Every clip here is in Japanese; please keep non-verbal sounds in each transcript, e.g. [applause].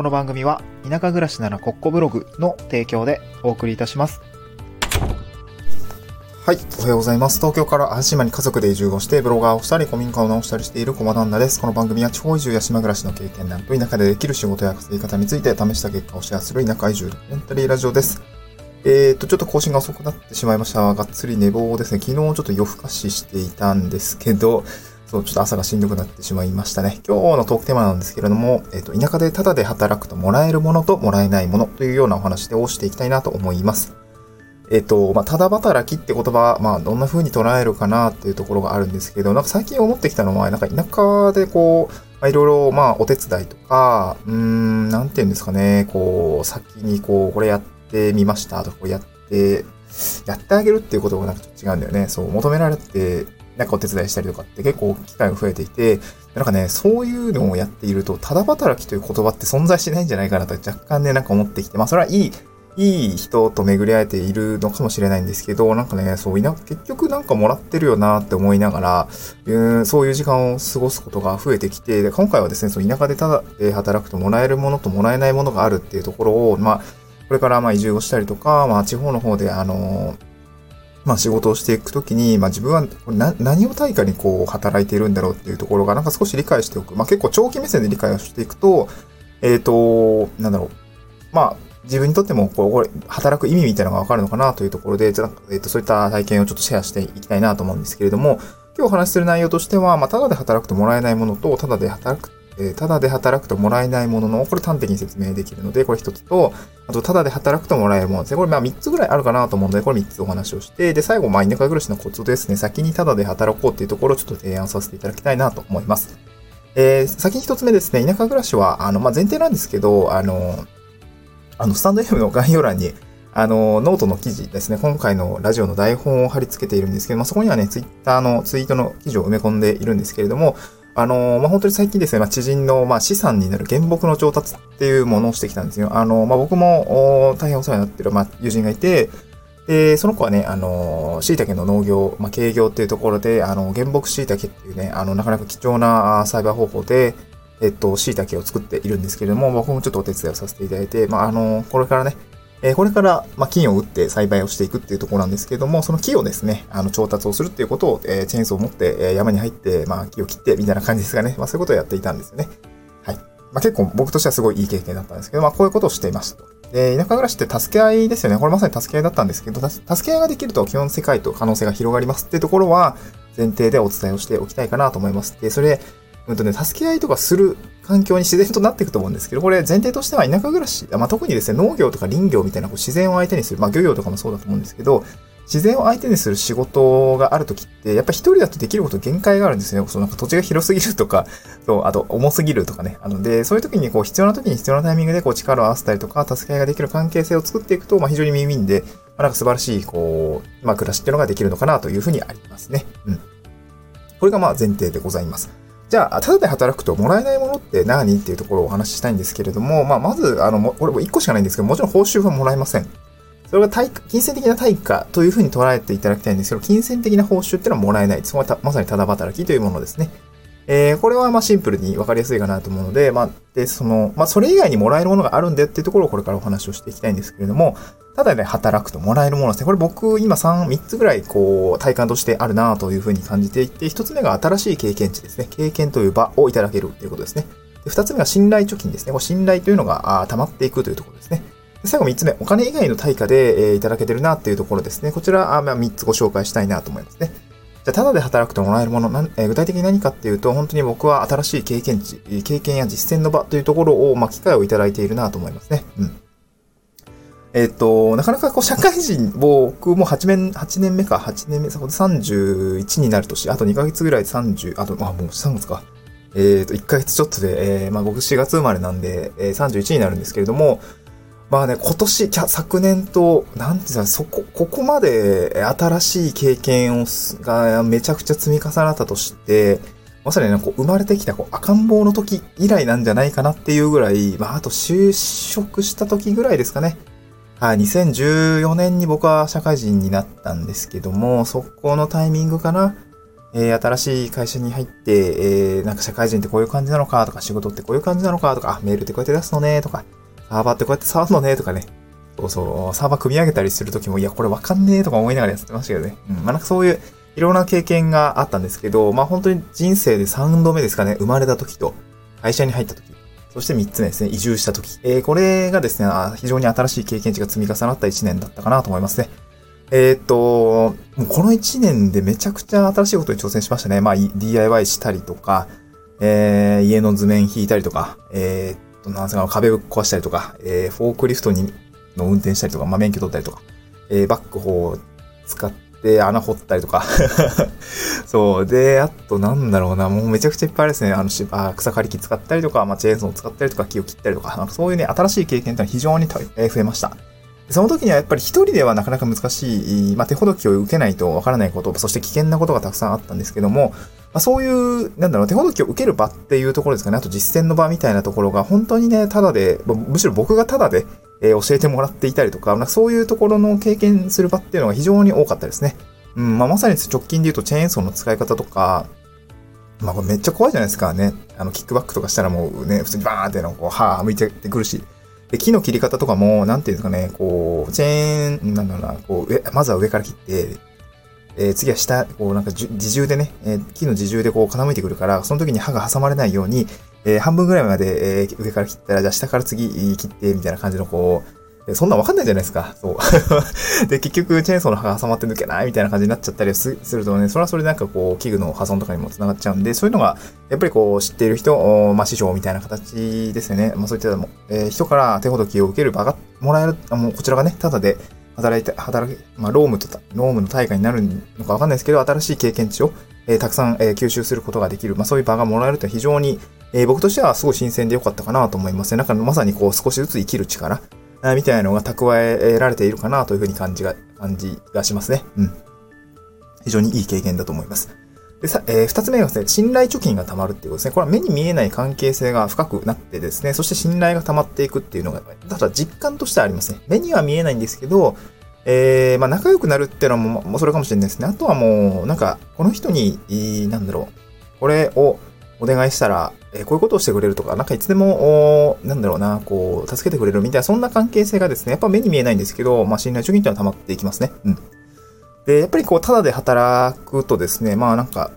この番組は田舎暮らしならコッコブログの提供でお送りいたします。はい。おはようございます。東京から安島に家族で移住をして、ブロガーをしたり、古民家を直したりしている駒旦那です。この番組は地方移住や島暮らしの経験談と田舎でできる仕事や稼ぎ方について試した結果をシェアする田舎移住ドキュメンタリーラジオです。えーと、ちょっと更新が遅くなってしまいました。がっつり寝坊ですね。昨日ちょっと夜更かししていたんですけど、そう、ちょっと朝がしんどくなってしまいましたね。今日のトークテーマなんですけれども、えっ、と、田舎でタダで働くともらえるものともらえないものというようなお話でをしていきたいなと思います。えっ、と、まあ、ただ働きって言葉、まあ、どんな風に捉えるかなっていうところがあるんですけど、なんか最近思ってきたのは、なんか田舎でこう、まあ、いろいろ、まあ、お手伝いとか、うーん、なんていうんですかね、こう、先にこう、これやってみましたとか、こうやって、やってあげるっていうことがなんかちょっと違うんだよね。そう、求められて、なんかお手伝いしたりとかって結構機会が増えていて、なんかね、そういうのをやっていると、ただ働きという言葉って存在しないんじゃないかなと若干ね、なんか思ってきて、まあそれはいい、いい人と巡り会えているのかもしれないんですけど、なんかね、そういな、結局なんかもらってるよなって思いながら、うんそういう時間を過ごすことが増えてきて、で今回はですね、その田舎でただで働くともらえるものともらえないものがあるっていうところを、まあ、これからまあ移住をしたりとか、まあ地方の方であのまあ仕事をしていくときに、まあ自分は何を対価にこう働いているんだろうっていうところがなんか少し理解しておく。まあ結構長期目線で理解をしていくと、えっ、と、なんだろう。まあ自分にとってもこう、これ、働く意味みたいなのがわかるのかなというところで、じゃえっ、と、そういった体験をちょっとシェアしていきたいなと思うんですけれども、今日お話しする内容としては、まあ、ただで働くともらえないものと、ただで働くえ、ただで働くともらえないものの、これ端的に説明できるので、これ一つと、あと、ただで働くともらえるものですね。これまあ三つぐらいあるかなと思うので、これ三つお話をして、で、最後、まあ田舎暮らしのコツですね。先にただで働こうっていうところをちょっと提案させていただきたいなと思います。えー先に一つ目ですね。田舎暮らしは、あの、まあ前提なんですけど、あの、あの、 stand FM の概要欄に、あの、ノートの記事ですね。今回のラジオの台本を貼り付けているんですけど、まあ、そこにはね、ツイッターのツイートの記事を埋め込んでいるんですけれども、あの、まあ、本当に最近ですね、まあ、知人の、まあ、資産になる原木の調達っていうものをしてきたんですよ。あの、まあ、僕も、大変お世話になってる、まあ、友人がいて、で、その子はね、あの、椎茸の農業、まあ、軽業っていうところで、あの、原木椎茸っていうね、あの、なかなか貴重な栽培方法で、えっと、椎茸を作っているんですけれども、僕もちょっとお手伝いをさせていただいて、まあ、あの、これからね、えこれから、ま、金を打って栽培をしていくっていうところなんですけども、その木をですね、あの、調達をするっていうことを、えチェーンソーを持って、え山に入って、まあ、木を切って、みたいな感じですがね、まあ、そういうことをやっていたんですよね。はい。まあ、結構僕としてはすごいいい経験だったんですけど、まあ、こういうことをしていましたと。で、田舎暮らしって助け合いですよね。これまさに助け合いだったんですけど、助け合いができると基本世界と可能性が広がりますっていうところは、前提でお伝えをしておきたいかなと思います。で、それ、うんとね、助け合いとかする環境に自然となっていくと思うんですけど、これ前提としては田舎暮らし、まあ、特にですね、農業とか林業みたいなこう自然を相手にする、まあ漁業とかもそうだと思うんですけど、自然を相手にする仕事があるときって、やっぱ一人だとできること限界があるんですよね。そのなんか土地が広すぎるとか、そう、あと重すぎるとかね。あので、そういう時にこう必要な時に必要なタイミングでこう力を合わせたりとか、助け合いができる関係性を作っていくと、まあ非常にウィンウィンで、まあなんか素晴らしい、こう、まあ暮らしっていうのができるのかなというふうにありますね。うん。これがまあ前提でございます。じゃあ、ただで働くともらえないものって何？っていうところをお話ししたいんですけれども、まあ、まず、あの、もこれも1個しかないんですけど、もちろん報酬はもらえません。それが対、金銭的な対価というふうに捉えていただきたいんですけど、金銭的な報酬っていうのはもらえない。そこはまさにただ働きというものですね。えー、これはまあシンプルに分かりやすいかなと思うので、まあ、で、その、まあ、それ以外にもらえるものがあるんだよっていうところをこれからお話をしていきたいんですけれども、ただで働くともらえるものですね。これ僕今3、3つぐらいこう体感としてあるなというふうに感じていて、1つ目が新しい経験値ですね。経験という場をいただけるということですね。で2つ目が信頼貯金ですね。これ信頼というのがあ溜まっていくというところですね。で最後3つ目、お金以外の対価で、えーいただけてるなっていうところですね。こちら、あまあ、3つご紹介したいなと思いますね。じゃあ、ただで働くともらえるもの、なんえー具体的に何かっていうと、本当に僕は新しい経験値、経験や実践の場というところを、まあ、機会をいただいているなと思いますね。うん。えっ、と、なかなかこう、社会人、僕も8年、8年目か、8年目、そこで31になる年、あと2ヶ月ぐらいで30、あと、あ、もう3月か。えっ、と、1ヶ月ちょっとで、えーまあ僕4月生まれなんで、えー31になるんですけれども、まあね、今年、昨年と、なんていうんですか、そこ、ここまで新しい経験をす、がめちゃくちゃ積み重なったとして、まさにね、こう生まれてきたこう赤ん坊の時以来なんじゃないかなっていうぐらい、まああと就職した時ぐらいですかね。はい、2014年に僕は社会人になったんですけども、そこのタイミングかな。えー、新しい会社に入って、えー、なんか社会人ってこういう感じなのかとか、仕事ってこういう感じなのかとか、メールってこうやって出すのねとか、サーバーってこうやって触るのねとかね。そうそう、サーバー組み上げたりするときも、いや、これわかんねえとか思いながらやってましたけどね。うん。まあ、なんかそういう、いろんな経験があったんですけど、まあ本当に人生で3度目ですかね、生まれた時と、会社に入った時、そして3つ目ですね、移住した時。えー、これがですね、非常に新しい経験値が積み重なった1年だったかなと思いますね。えー、っと、もうこの1年でめちゃくちゃ新しいことに挑戦しましたね。まあ DIY したりとか、えー、家の図面引いたりとか、えー、っと、なんすか、壁を壊したりとか、えー、フォークリフトにの運転したりとか、まあ免許取ったりとか、えー、バックホーを使って、で穴掘ったりとか [laughs] そう。で、あとなんだろうな、もうめちゃくちゃいっぱいあるですね。あの、あ草刈り機使ったりとか、まあ、チェーンソーを使ったりとか、木を切ったりとか、なんかそういうね、新しい経験ってのは非常に、増えました。その時にはやっぱり一人ではなかなか難しい、まあ、手ほどきを受けないとわからないこと、そして危険なことがたくさんあったんですけども、まあ、そういう、なんだろう、手ほどきを受ける場っていうところですかね。あと実践の場みたいなところが本当にね、ただで、むしろ僕がただで、えー、教えてもらっていたりとか、なんかそういうところの経験する場っていうのが非常に多かったですね。うん、まあ、まさに直近で言うとチェーンソーの使い方とか、まあ、これめっちゃ怖いじゃないですかね。あの、キックバックとかしたらもうね、普通にバーンってのこう、歯向いてくるし。で、木の切り方とかも、なんていうんですかね、こう、チェーン、なんだろうな、こう、上、まずは上から切って、えー、次は下、こう、なんか自重でね、えー、木の自重でこう傾いてくるから、その時に刃が挟まれないように、えー、半分ぐらいまで、えー、上から切ったら、じゃあ下から次切って、みたいな感じのこう、そんなわかんないじゃないですか。そう。[laughs] で、結局、チェーンソーの刃が挟まって抜けないみたいな感じになっちゃったりするとね、それはそれでなんかこう、器具の破損とかにも繋がっちゃうんで、そういうのが、やっぱりこう、知っている人、まあ、師匠みたいな形ですよね。まあ、そういったも、えー、人から手ほどきを受ける場がもらえる、もうこちらがね、ただで働いて、働き、まあ、ロームと、ロームの対価になるのかわかんないですけど、新しい経験値を、え、たくさん、え、吸収することができる、まあ、そういう場がもらえると非常に、え、僕としてはすごい新鮮で良かったかなと思いますね。なんかまさにこう、少しずつ生きる力、みたいなのが蓄えられているかなというふうに感じが、感じがしますね。うん。非常にいい経験だと思います。で、さ、えー、二つ目がですね、信頼貯金が溜まるっていうことですね。これは目に見えない関係性が深くなってですね、そして信頼が溜まっていくっていうのが、ただ実感としてはありますね。目には見えないんですけど、えー、まあ仲良くなるっていうのも、もうそれかもしれないですね。あとはもう、なんか、この人に、なんだろう、これをお願いしたら、えこういうことをしてくれるとか、なんかいつでも、なんだろうな、こう、助けてくれるみたいな、そんな関係性がですね、やっぱ目に見えないんですけど、まあ、信頼貯金っていうのは溜まっていきますね。うん。で、やっぱりこう、ただで働くとですね、まあなんか、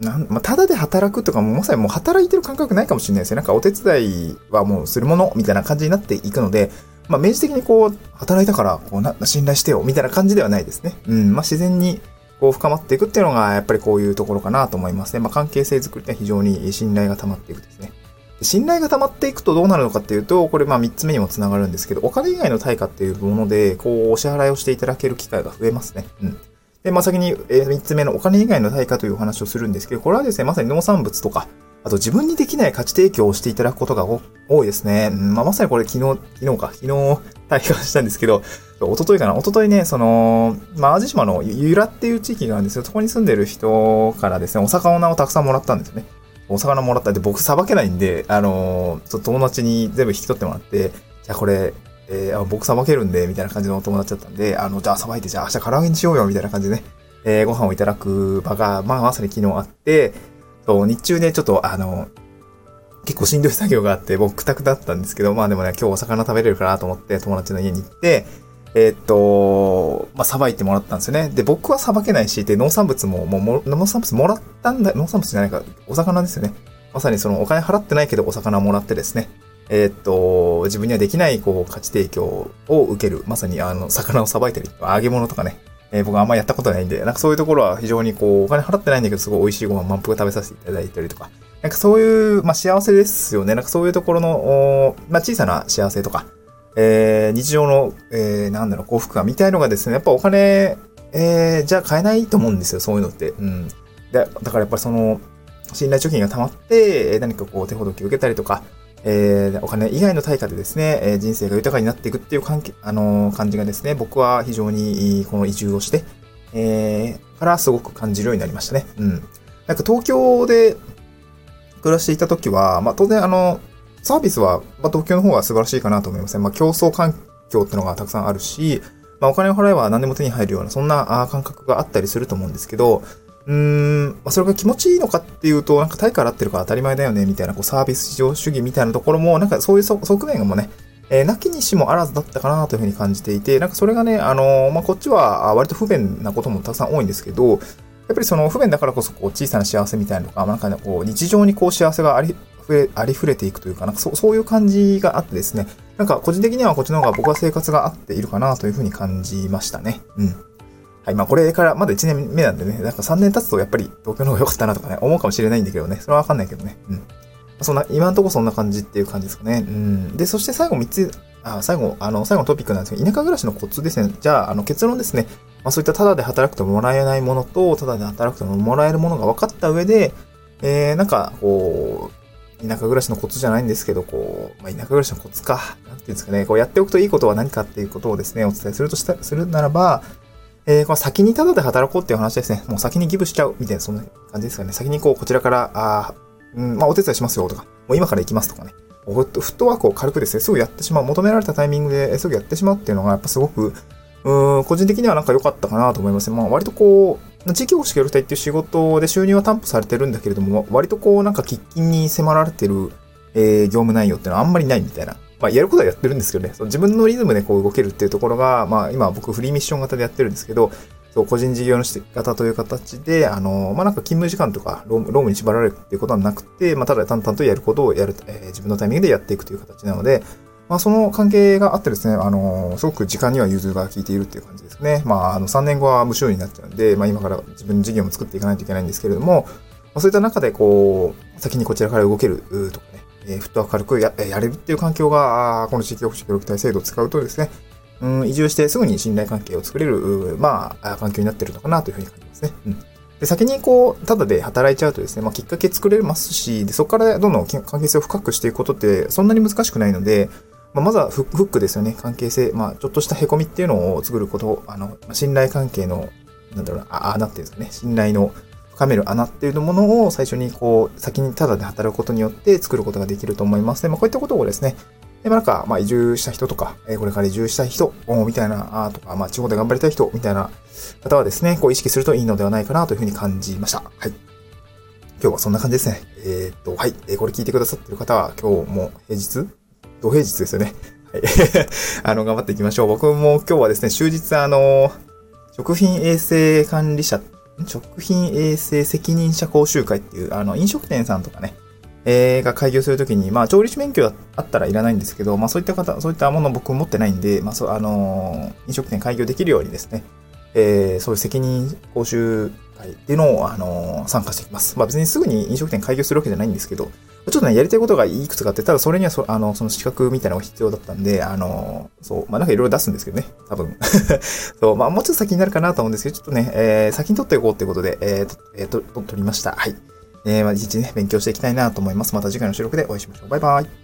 なんまあ、ただで働くとかも、まさにもう働いてる感覚ないかもしれないですね。なんかお手伝いはもうするものみたいな感じになっていくので、まあ、明示的にこう、働いたから、こうな、信頼してよ、みたいな感じではないですね。うん、まあ、自然に、こう深まっていくっていうのが、やっぱりこういうところかなと思いますね。まあ、関係性づくりって非常に信頼が溜まっていくですね。信頼が溜まっていくとどうなるのかっていうと、これまあ3つ目にもつながるんですけど、お金以外の対価っていうもので、こう、お支払いをしていただける機会が増えますね。うん。で、まあ先に、え3つ目のお金以外の対価というお話をするんですけど、これはですね、まさに農産物とか、あと自分にできない価値提供をしていただくことが多いですね。まあ、まさにこれ昨日、昨日か、昨日 [laughs] 体感したんですけど、一昨日かな一昨日ね、その、まあ、淡路島の由良っていう地域があるんですよ。そこに住んでる人からですね、お魚をたくさんもらったんですよね。お魚もらったんで、僕さばけないんで、あのー、友達に全部引き取ってもらって、じゃあこれ、えー、僕さばけるんで、みたいな感じのお友達だったんで、あの、じゃあさばいて、じゃあ明日唐揚げにしようよ、みたいな感じでね、えー、ご飯をいただく場が、まあ、まさに昨日あって、そう、日中ね、ちょっと、あの、結構しんどい作業があって、僕、くたくだったんですけど、まあでもね、今日お魚食べれるかなと思って友達の家に行って、え、っと、まあ、さばいてもらったんですよね。で、僕はさばけないし、で、農産物も、もう、農産物もらったんだ、農産物じゃないか、お魚ですよね。まさにそのお金払ってないけどお魚もらってですね、え、っと、自分にはできない、こう、価値提供を受ける。まさに、あの、魚をさばいたり、揚げ物とかね、えー、僕あんまやったことないんで、なんかそういうところは非常にこう、お金払ってないんだけど、すごい美味しいご飯満腹食べさせていただいたりとか、なんかそういう、まあ幸せですよね。なんかそういうところの、まあ小さな幸せとか、えー、日常の、えー、なんだろう、幸福感みたいのがですね、やっぱお金、えー、じゃ買えないと思うんですよ、そういうのって。うん。で、だからやっぱりその、信頼貯金が溜まって、何かこう手ほどきを受けたりとか、えー、お金以外の対価でですね、え、人生が豊かになっていくっていう関係、あの、感じがですね、僕は非常にこの移住をして、えー、からすごく感じるようになりましたね。うん。なんか東京で暮らしていた時は、まあ当然あの、サービスは、まあ、東京の方が素晴らしいかなと思いますね。まあ競争環境ってのがたくさんあるし、まあお金を払えば何でも手に入るような、そんな感覚があったりすると思うんですけど、うーん、まあ、それが気持ちいいのかっていうと、なんか対価払ってるから当たり前だよね、みたいな、こう、サービス市場主義みたいなところも、なんかそういう側面もね、えー、なきにしもあらずだったかなというふうに感じていて、なんかそれがね、あのー、まあ、こっちは割と不便なこともたくさん多いんですけど、やっぱりその不便だからこそ、こう、小さな幸せみたいなのが、なんかね、こう、日常にこう、幸せがあり、ふれありふれていくというか、なんかそそういう感じがあってですね、なんか個人的にはこっちの方が僕は生活が合っているかなというふうに感じましたね。うん。はい。まあこれからまだ1年目なんでね、なんか3年経つとやっぱり東京の方が良かったなとかね、思うかもしれないんだけどね、それはわかんないけどね。うん。そんな、今んところそんな感じっていう感じですかね。うん。で、そして最後3つ、あ最後、あの、最後のトピックなんですけど、田舎暮らしのコツですね。じゃあ、あの、結論ですね。まあそういったタダで働くともらえないものと、タダで働くともらえるものが分かった上で、えー、なんか、こう、田舎暮らしのコツじゃないんですけど、こう、まあ、田舎暮らしのコツか。なんていうんですかね。こうやっておくといいことは何かっていうことをですね、お伝えするとした、するならば、えー、この先にタダで働こうっていう話ですね。もう先にギブしちゃうみたいな、そんな感じですかね。先にこう、こちらから、あうん、まあ、お手伝いしますよとか、もう今から行きますとかね。フットワークを軽くですね、すぐやってしまう。求められたタイミングですぐやってしまうっていうのが、やっぱすごく、うん、個人的にはなんか良かったかなと思います。まあ、割とこう、地域保守協力隊っていう仕事で収入は担保されてるんだけれども、割とこう、なんか喫緊に迫られてる、えー、業務内容っていうのはあんまりないみたいなまあ、やることはやってるんですけどね、その自分のリズムでこう動けるっていうところが、まあ、今僕フリーミッション型でやってるんですけど、そう、個人事業の方という形で、あの、まあ、なんか勤務時間とかローム、に縛られるっていうことはなくて、まあ、ただ淡々とやることをやる、えー、自分のタイミングでやっていくという形なので、まあ、その関係があってですね、あの、すごく時間には融通が効いているっていう感じですね。まあ、あの、3年後は無償になっちゃうんで、まあ、今から自分の事業も作っていかないといけないんですけれども、まあ、そういった中で、こう、先にこちらから動けるとかね、えー、フットワーク軽くややれるっていう環境が、この地域保守協力隊制度を使うとですね、うん、移住してすぐに信頼関係を作れる、まあ、環境になってるのかなというふうに感じますね。うん。で、先にこう、ただで働いちゃうとですね、まあ、きっかけ作れますし、で、そこからどんどん関係性を深くしていくことってそんなに難しくないので、まあ、まずはフックですよね。関係性、まあ、ちょっとした凹みっていうのを作ること、あの、信頼関係の、なんだろうな、穴っていうんですかね、信頼の深める穴っていうものを最初にこう、先にただで働くことによって作ることができると思いますで、まあ、こういったことをですね、で、まあ、なんか、まあ、移住した人とか、えこれから移住したい人、みたいな、あとか、まあ、地方で頑張りたい人、みたいな方はですね、こう意識するといいのではないかなというふうに感じました。はい。今日はそんな感じですね。えー、っと、はい。えこれ聞いてくださってる方は、今日も平日土平日ですよね。はい。[laughs] あの、頑張っていきましょう。僕も今日はですね、終日、あの、食品衛生管理者食品衛生責任者講習会っていう、あの、飲食店さんとかね、えー、が開業するときに、まあ、調理師免許あったらいらないんですけど、まあ、そういった方、そういったもの僕持ってないんで、まあ、そう、あのー、飲食店開業できるようにですね、えー、そういう責任講習会っていうのを、あのー、参加してきます。まあ、別にすぐに飲食店開業するわけじゃないんですけど、ちょっとね、やりたいことがいくつかあって、ただそれにはそ、あの、その資格みたいなのが必要だったんで、あの、そう、まあ、なんかいろいろ出すんですけどね、多分。[laughs] そう、まあ、もうちょっと先になるかなと思うんですけど、ちょっとね、えー、先に取っていこうってことで、えー、と、えー、と、取りました。はい。えー、まあ、一日ね、勉強していきたいなと思います。また次回の収録でお会いしましょう。バイバイ。